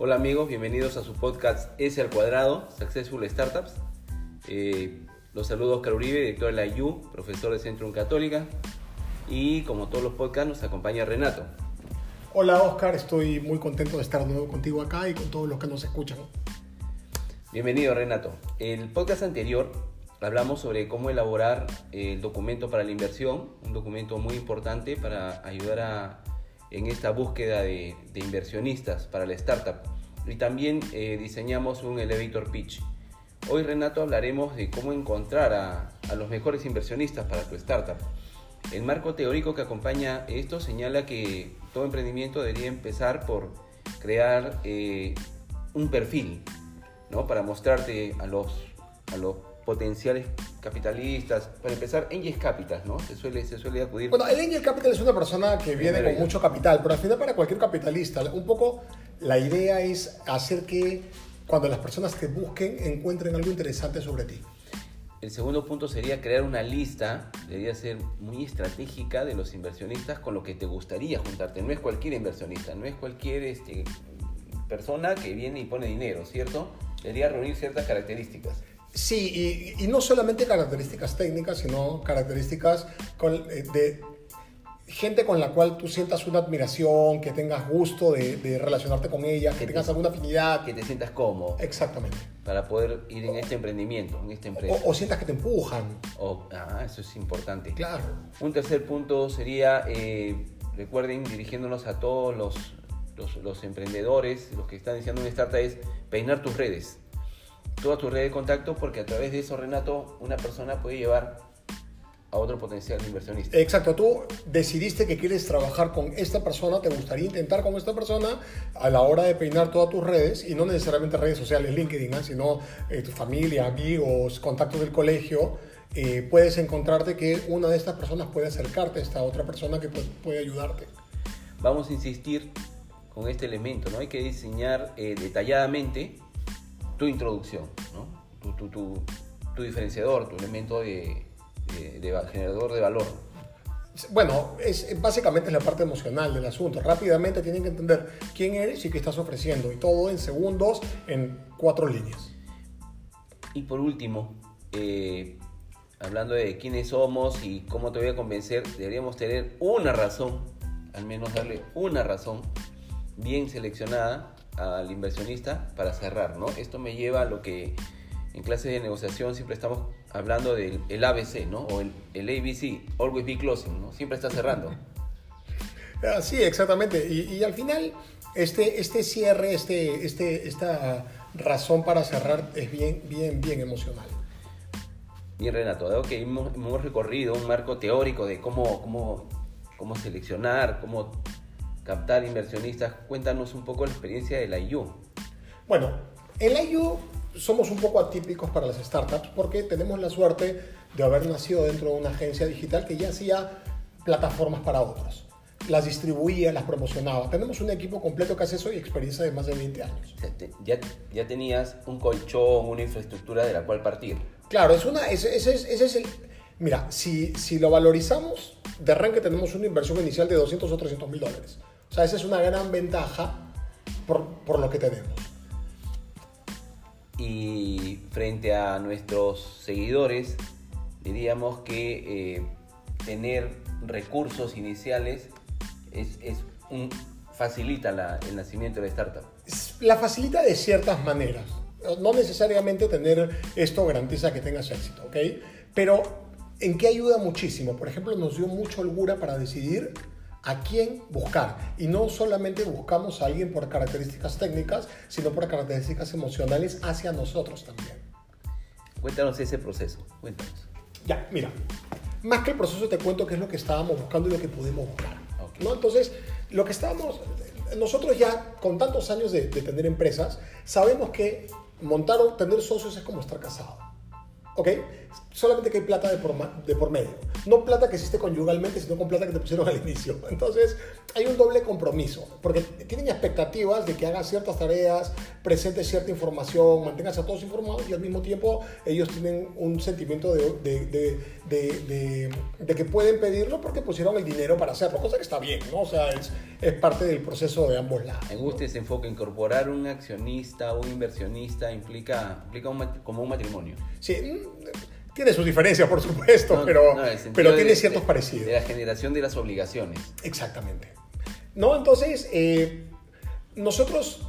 Hola amigos, bienvenidos a su podcast S al cuadrado, Successful Startups. Eh, los saludos Oscar Uribe, director de la IU, profesor de Centro Católica. Y como todos los podcasts nos acompaña Renato. Hola Oscar, estoy muy contento de estar de nuevo contigo acá y con todos los que nos escuchan. Bienvenido Renato. El podcast anterior hablamos sobre cómo elaborar el documento para la inversión, un documento muy importante para ayudar a, en esta búsqueda de, inversionistas para la startup. Y también eh, diseñamos un elevator pitch. Hoy Renato hablaremos de cómo encontrar a, los mejores inversionistas para tu startup. El marco teórico que acompaña esto señala que todo emprendimiento debería empezar por crear eh, un perfil, ¿no? Para mostrarte a los, a los potenciales capitalistas. Para empezar, Angel Capital, ¿no? Se suele, se suele acudir. Bueno, el Angel Capital es una persona que viene con mucho capital, pero al final para cualquier capitalista, un poco la idea es hacer que cuando las personas te busquen encuentren algo interesante sobre ti. El segundo punto sería crear una lista, debería ser muy estratégica de los inversionistas con lo que te gustaría juntarte. No es cualquier inversionista, no es cualquier este, persona que viene y pone dinero, ¿cierto? Debería reunir ciertas características. Sí, y, no solamente características técnicas, sino características eh, de gente con la cual tú sientas una admiración, que tengas gusto de, relacionarte con ella, que, tengas alguna afinidad. Que te sientas cómodo. Exactamente. Para poder ir en este emprendimiento, en esta empresa. O, sientas que te empujan. ah, eso es importante. Claro. Un tercer punto sería, eh, recuerden, dirigiéndonos a todos los, los, los emprendedores, los que están iniciando una startup, es peinar tus redes toda tu red de contacto porque a través de eso, Renato, una persona puede llevar a otro potencial inversionista. Exacto, tú decidiste que quieres trabajar con esta persona, te gustaría intentar con esta persona a la hora de peinar todas tus redes y no necesariamente redes sociales, LinkedIn, ¿ah? sino eh, tu familia, amigos, contactos del colegio. Eh, puedes encontrarte que una de estas personas puede acercarte a esta otra persona que puede, ayudarte. Vamos a insistir con este elemento, ¿no? Hay que diseñar eh, detalladamente tu introducción, ¿no? tu, tu, tu, diferenciador, tu elemento de, generador de valor. Bueno, es, básicamente es la parte emocional del asunto. Rápidamente tienen que entender quién eres y qué estás ofreciendo. Y todo en segundos, en cuatro líneas. Y por último, eh, hablando de quiénes somos y cómo te voy a convencer, deberíamos tener una razón, al menos darle una razón bien seleccionada al inversionista para cerrar, ¿no? Esto me lleva a lo que en clases de negociación siempre estamos hablando del el ABC, ¿no? O el, el, ABC, always be closing, ¿no? Siempre está cerrando. Sí, exactamente. Y, al final, este, este cierre, este, este, esta razón para cerrar es bien, bien, bien emocional. Bien, Renato, dado que hemos, hemos recorrido un marco teórico de cómo, cómo, cómo seleccionar, cómo captar inversionistas. Cuéntanos un poco la experiencia de la IU. Bueno, en la IU somos un poco atípicos para las startups porque tenemos la suerte de haber nacido dentro de una agencia digital que ya hacía plataformas para otros. Las distribuía, las promocionaba. Tenemos un equipo completo que hace eso y experiencia de más de 20 años. Ya, ya tenías un colchón, una infraestructura de la cual partir. Claro, es una, ese, ese, ese es el... Mira, si, si lo valorizamos, de arranque tenemos una inversión inicial de 200 o 300 mil dólares. O sea, esa es una gran ventaja por, por lo que tenemos. Y frente a nuestros seguidores, diríamos que eh, tener recursos iniciales es, es un, facilita la, el nacimiento de la startup. La facilita de ciertas maneras. No necesariamente tener esto garantiza que tengas éxito, ¿ok? Pero ¿en qué ayuda muchísimo? Por ejemplo, nos dio mucho holgura para decidir a quién buscar. Y no solamente buscamos a alguien por características técnicas, sino por características emocionales hacia nosotros también. Cuéntanos ese proceso, cuéntanos. Ya, mira, más que el proceso te cuento qué es lo que estábamos buscando y lo que pudimos buscar. ¿no? Entonces, lo que estábamos, nosotros ya con tantos años de, tener empresas, sabemos que montar o tener socios es como estar casado. ¿Ok? Solamente que hay plata de por, de por medio. No plata que existe conyugalmente, sino con plata que te pusieron al inicio. Entonces, hay un doble compromiso, porque tienen expectativas de que hagas ciertas tareas, presentes cierta información, mantengas a todos informados y al mismo tiempo ellos tienen un sentimiento de, de, de, de que pueden pedirlo porque pusieron el dinero para hacerlo, cosa que está bien, ¿no? O sea, es, es parte del proceso de ambos lados. Me gusta ese enfoque, incorporar un accionista, un inversionista implica, implica como un matrimonio. Sí, tiene sus diferencias, por supuesto, pero, pero tiene ciertos parecidos. De la generación de las obligaciones. Exactamente. ¿No? Entonces, eh, nosotros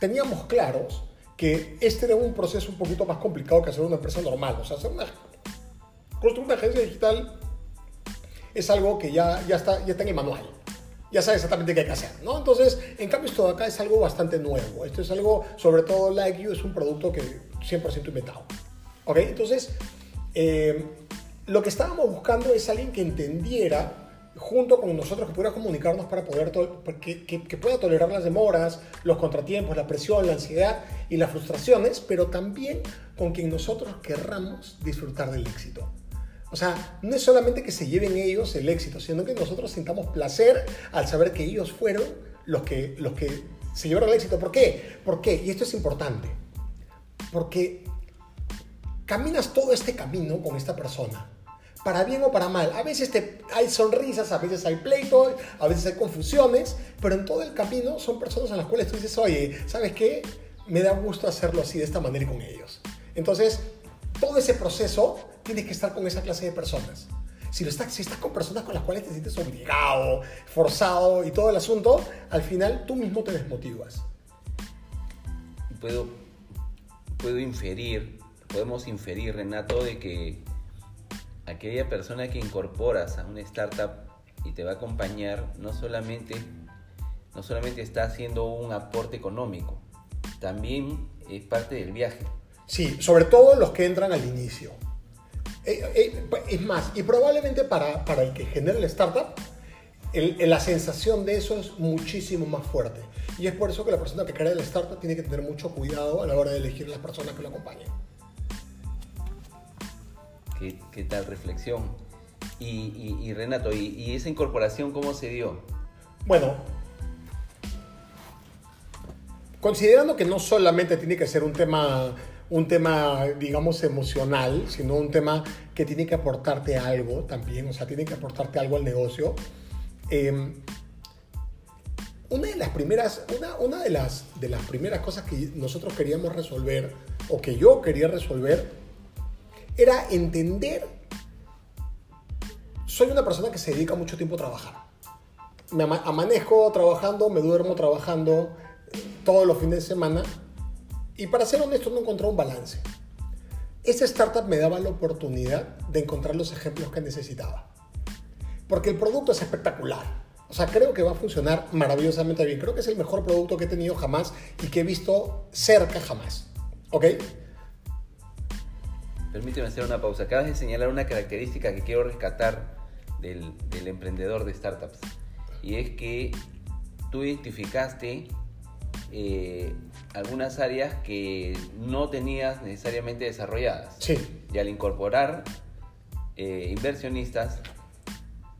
teníamos claros que este era un proceso un poquito más complicado que hacer una empresa normal. O sea, hacer una, construir una agencia digital es algo que ya, ya, está, ya está en el manual. Ya sabe exactamente qué hay que hacer, ¿no? Entonces, en cambio, esto de acá es algo bastante nuevo. Esto es algo, sobre todo, Like You es un producto que 100% inventado. ¿Ok? Entonces, eh, lo que estábamos buscando es alguien que entendiera junto con nosotros que pudiera comunicarnos para poder que, que, pueda tolerar las demoras, los contratiempos, la presión, la ansiedad y las frustraciones, pero también con quien nosotros querramos disfrutar del éxito. O sea, no es solamente que se lleven ellos el éxito, sino que nosotros sintamos placer al saber que ellos fueron los que, los que se llevaron el éxito. ¿Por qué? ¿Por qué? Y esto es importante. Porque caminas todo este camino con esta persona, para bien o para mal. A veces te, hay sonrisas, a veces hay pleitos, a veces hay confusiones, pero en todo el camino son personas a las cuales tú dices, oye, ¿sabes qué? Me da gusto hacerlo así, de esta manera y con ellos. Entonces, todo ese proceso tienes que estar con esa clase de personas. Si, lo estás, si estás con personas con las cuales te sientes obligado, forzado y todo el asunto, al final tú mismo te desmotivas. Puedo, puedo inferir, podemos inferir, Renato, de que aquella persona que incorporas a una startup y te va a acompañar, no solamente, no solamente está haciendo un aporte económico, también es parte del viaje. Sí, sobre todo los que entran al inicio. Eh, eh, es más, y probablemente para, para el que genera el startup, la sensación de eso es muchísimo más fuerte. Y es por eso que la persona que crea el startup tiene que tener mucho cuidado a la hora de elegir las personas que lo acompañen. ¿Qué, qué tal reflexión? Y, y, Renato, ¿y, ¿y esa incorporación cómo se dio? Bueno, considerando que no solamente tiene que ser un tema un tema, digamos, emocional, sino un tema que tiene que aportarte algo también, o sea, tiene que aportarte algo al negocio. Em, una de las primeras, una, una de, las, de las primeras cosas que nosotros queríamos resolver, o que yo quería resolver, era entender, soy una persona que se dedica mucho tiempo a trabajar. Me amanezco trabajando, me duermo trabajando todos los fines de semana y para ser honesto, no encontré un balance. Esta startup me daba la oportunidad de encontrar los ejemplos que necesitaba. Porque el producto es espectacular. O sea, creo que va a funcionar maravillosamente bien. Creo que es el mejor producto que he tenido jamás y que he visto cerca jamás. ¿Ok? Permíteme hacer una pausa. Acabas de señalar una característica que quiero rescatar del, del emprendedor de startups. Y es que tú identificaste eh, algunas áreas que no tenías necesariamente desarrolladas. Sí. Y al incorporar eh, inversionistas,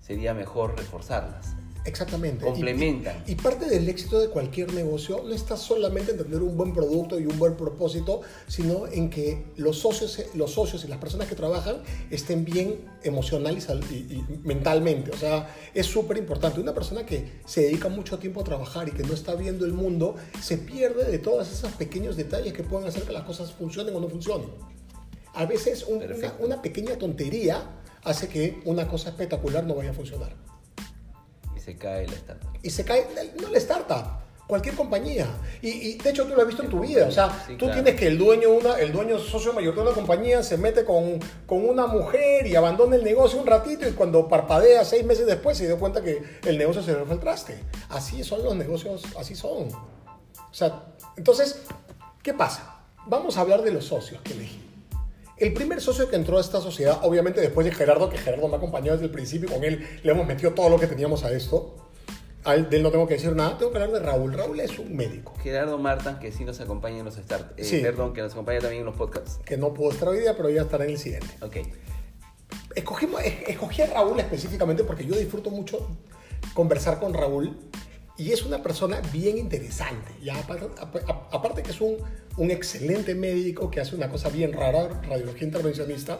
sería mejor reforzarlas. Exactamente. Complementan. Y, parte del éxito de cualquier negocio no está solamente en tener un buen producto y un buen propósito, sino en que los socios, los socios y las personas que trabajan estén bien emocional y, mentalmente. O sea, es súper importante. Una persona que se dedica mucho tiempo a trabajar y que no está viendo el mundo, se pierde de todos esos pequeños detalles que pueden hacer que las cosas funcionen o no funcionen. A veces una, una pequeña tontería hace que una cosa espectacular no vaya a funcionar se cae la startup. Y se cae, no la startup, cualquier compañía. Y, de hecho tú lo has visto en tu vida. O sea, tú tienes que el dueño, una, el dueño socio mayor de una compañía se mete con, con una mujer y abandona el negocio un ratito y cuando parpadea seis meses después se dio cuenta que el negocio se le fue al traste. Así son los negocios, así son. O sea, entonces, ¿qué pasa? Vamos a hablar de los socios que elegí. El primer socio que entró a esta sociedad, obviamente después de Gerardo, que Gerardo me acompañó desde el principio, con él le hemos metido todo lo que teníamos a esto. A él, de él no tengo que decir nada, tengo que hablar de Raúl. Raúl es un médico. Gerardo Martan, que sí nos acompaña en los start, eh, Sí. perdón, que nos acompaña también en los podcasts. que no pudo estar hoy día, pero ya estará en el siguiente. Ok. Escogimos, es- escogí a Raúl específicamente porque yo disfruto mucho conversar con Raúl y es una persona bien interesante. Ya, aparte, ap- aparte que es un, un excelente médico que hace una cosa bien rara, radiología intervencionista,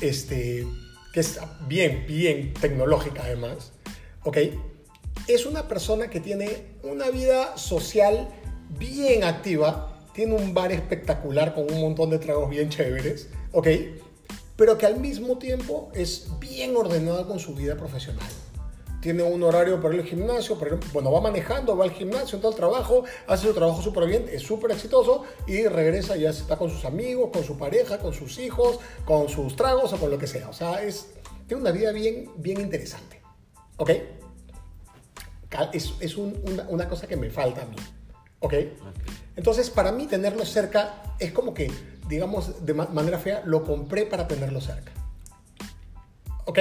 este, que es bien, bien tecnológica además, ¿ok? Es una persona que tiene una vida social bien activa, tiene un bar espectacular con un montón de tragos bien chéveres, ¿ok? Pero que al mismo tiempo es bien ordenado con su vida profesional. Tiene un horario para ir al gimnasio, para ir- bueno, va manejando, va al gimnasio, todo el trabajo, hace su trabajo súper bien, es súper exitoso y regresa y ya está con sus amigos, con su pareja, con sus hijos, con sus tragos o con lo que sea. O sea, es, tiene una vida bien, bien interesante. ¿Ok? Es, es un- una, una cosa que me falta a mí. ¿Ok? Entonces, para mí tenerlo cerca es como que, digamos, de ma- manera fea, lo compré para tenerlo cerca. ¿Ok?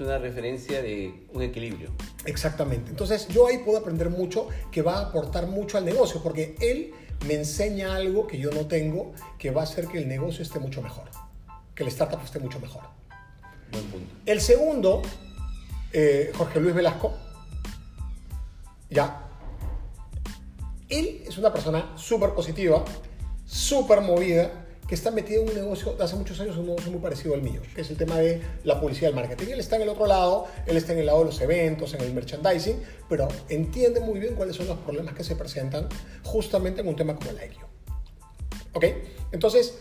Es una referencia de un equilibrio. Exactamente. Entonces yo ahí puedo aprender mucho que va a aportar mucho al negocio, porque él me enseña algo que yo no tengo, que va a hacer que el negocio esté mucho mejor, que el startup esté mucho mejor. Buen punto. El segundo, eh, Jorge Luis Velasco, ya. Él es una persona súper positiva, súper movida, que está metido en un negocio de hace muchos años, un negocio muy parecido al mío, que es el tema de la publicidad y el marketing. Él está en el otro lado, él está en el lado de los eventos, en el merchandising, pero entiende muy bien cuáles son los problemas que se presentan justamente en un tema como el IQ. ¿Ok? Entonces,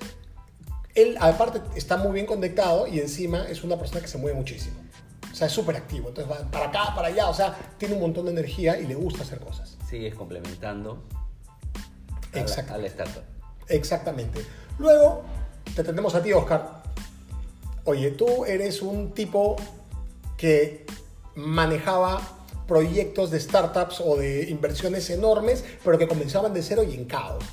él aparte está muy bien conectado y encima es una persona que se mueve muchísimo. O sea, es súper activo. Entonces va para acá, para allá. O sea, tiene un montón de energía y le gusta hacer cosas. Sigues complementando a la, Exacto. a la startup. Exactamente. Luego, te tenemos a ti, Oscar. Oye, tú eres un tipo que manejaba proyectos de startups o de inversiones enormes, pero que comenzaban de cero y en caos.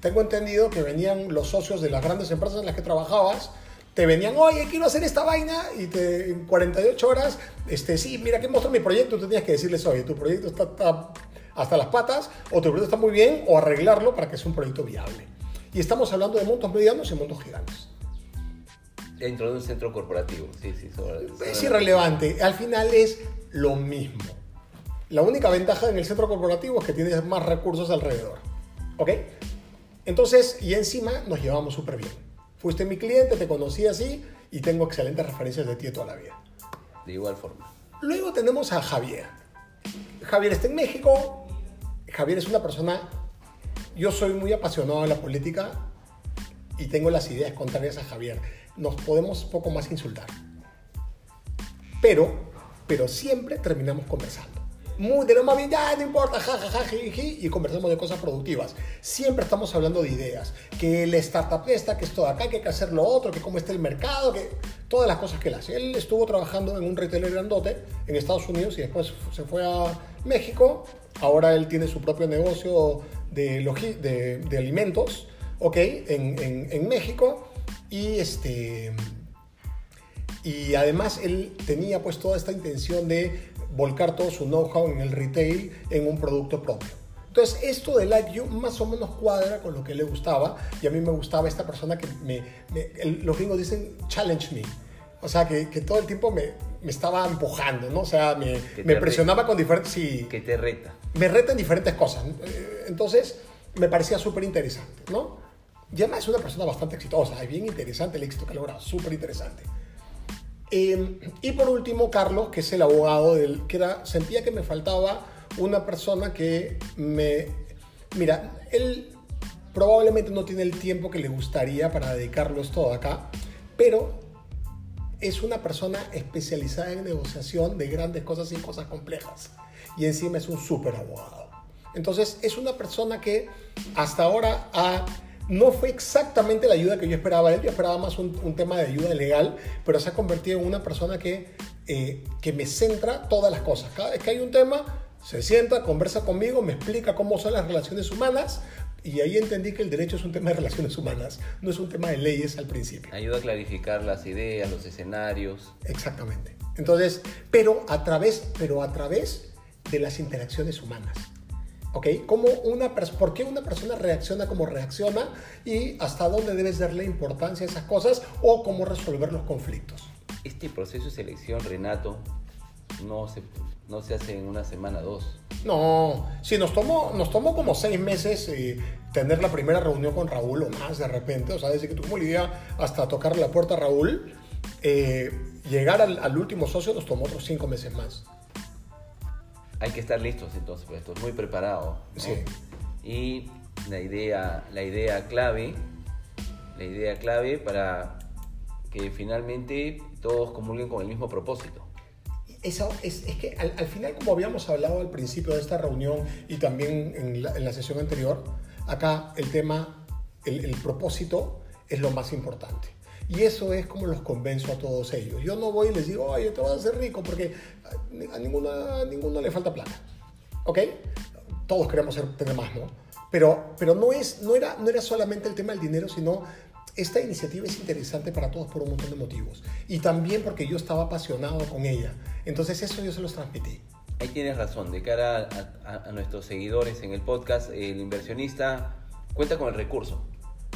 Tengo entendido que venían los socios de las grandes empresas en las que trabajabas, te venían, oye, quiero hacer esta vaina, y en 48 horas, este, sí, mira, que muestro mi proyecto, tú tenías que decirles, oye, tu proyecto está, está hasta las patas, o tu proyecto está muy bien, o arreglarlo para que sea un proyecto viable. Y estamos hablando de montos medianos y montos gigantes. Dentro de un centro corporativo. Sí, sí. sobre- sobre- Es irrelevante, al final es lo mismo. La única ventaja en el centro corporativo es que tienes más recursos alrededor. ¿Ok? Entonces, y encima nos llevamos súper bien. Fuiste mi cliente, te conocí así y tengo excelentes referencias de ti de toda la vida. De igual forma. Luego tenemos a Javier. Javier está en México. Javier es una persona. Yo soy muy apasionado de la política y tengo las ideas contrarias a Javier. Nos podemos poco más insultar. Pero, pero siempre terminamos conversando. Muy de lo más bien, ya no importa, jajaja, jiji, y conversamos de cosas productivas. Siempre estamos hablando de ideas. Que el startup esta, que esto de acá, que hay que hacer lo otro, que cómo está el mercado, que todas las cosas que él hace. Él estuvo trabajando en un retailer grandote en Estados Unidos y después se fue a México. Ahora él tiene su propio negocio de, de, de alimentos, ¿ok? En, en, México. Y este y además él tenía pues toda esta intención de volcar todo su know-how en el retail en un producto propio. Entonces esto de Like You más o menos cuadra con lo que le gustaba y a mí me gustaba esta persona que me, me- los gringos dicen challenge me. O sea, que, que todo el tiempo me, me estaba empujando, ¿no? O sea, me, me presionaba con diferentes... Que te reta. me reta en diferentes cosas. Entonces, me parecía súper interesante, ¿no? Y además es una persona bastante exitosa, y bien interesante el éxito que ha logrado, súper interesante. Eh, y por último, Carlos, que es el abogado del que era, sentía que me faltaba una persona que me... Mira, él probablemente no tiene el tiempo que le gustaría para dedicarlo esto de acá, pero es una persona especializada en negociación de grandes cosas y cosas complejas. Y encima es un súper abogado. Entonces es una persona que hasta ahora ha- no fue exactamente la ayuda que yo esperaba de él. Yo esperaba más un, un tema de ayuda legal, pero se ha convertido en una persona que, eh, que me centra todas las cosas. Cada vez que hay un tema, se sienta, conversa conmigo, me explica cómo son las relaciones humanas. Y ahí entendí que el derecho es un tema de relaciones humanas, no es un tema de leyes al principio. Ayuda a clarificar las ideas, los escenarios. Exactamente. Entonces, pero a través, pero a través de las interacciones humanas. ¿Ok? ¿Cómo una ¿Por qué una persona reacciona como reacciona y hasta dónde debes darle importancia a esas cosas o cómo resolver los conflictos? Este proceso de selección, Renato, no se, no se hace en una semana, dos. No, sí, nos tomó, nos tomó como seis meses eh, tener la primera reunión con Raúl o más de repente. O sea, desde que tuvimos la idea hasta tocar la puerta a Raúl, eh, llegar al, al último socio nos tomó otros cinco meses más hay que estar listos entonces, pues esto, muy preparado. Sí. Y la idea, la idea clave, la idea clave para que finalmente todos comulguen con el mismo propósito. Eso es, es que al, final, como habíamos hablado al principio de esta reunión y también en la, en la sesión anterior, acá el tema, el, el propósito es lo más importante. Y eso es como los convenzo a todos ellos. Yo no voy y les digo, oye, te vas a hacer rico porque a ninguno, a ninguno le falta plata. ¿Ok? Todos queremos ser, tener más, ¿no? Pero, pero no, es, no, era, no era solamente el tema del dinero, sino esta iniciativa es interesante para todos por un montón de motivos. Y también porque yo estaba apasionado con ella. Entonces eso yo se los transmití. Ahí tienes razón. De cara a, a nuestros seguidores en el podcast, el inversionista cuenta con el recurso.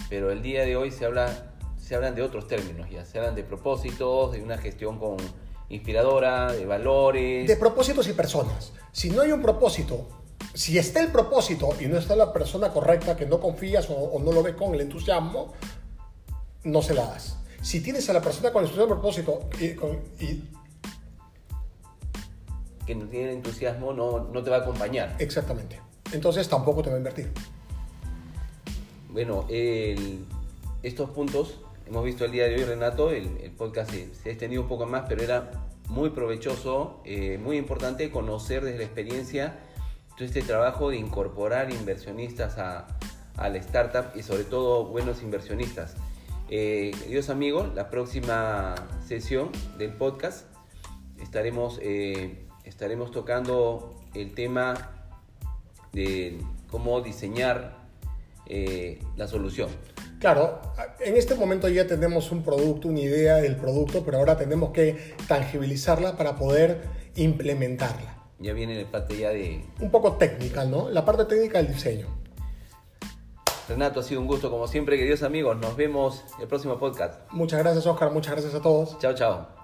Pero el día de hoy se habla se hablan de otros términos ya, se hablan de propósitos, de una gestión con inspiradora, de valores. De propósitos y personas. Si no hay un propósito, si está el propósito y no está la persona correcta que no confías o, no lo ves con el entusiasmo, no se la das. Si tienes a la persona con el propósito y, que no tiene entusiasmo, no, no te va a acompañar. Exactamente. Entonces tampoco te va a invertir. Bueno, estos puntos hemos visto el día de hoy, Renato, el, podcast se, ha extendido un poco más, pero era muy provechoso, eh, muy importante conocer desde la experiencia todo este trabajo de incorporar inversionistas a, la startup y sobre todo buenos inversionistas. Eh, queridos amigos, la próxima sesión del podcast estaremos, eh, estaremos tocando el tema de cómo diseñar la solución. Claro, en este momento ya tenemos un producto, una idea del producto, pero ahora tenemos que tangibilizarla para poder implementarla. Ya viene la parte ya de... Un poco técnica, ¿no? La parte técnica del diseño. Renato, ha sido un gusto como siempre, queridos amigos. Nos vemos en el próximo podcast. Muchas gracias, Oscar. Muchas gracias a todos. Chao, chao.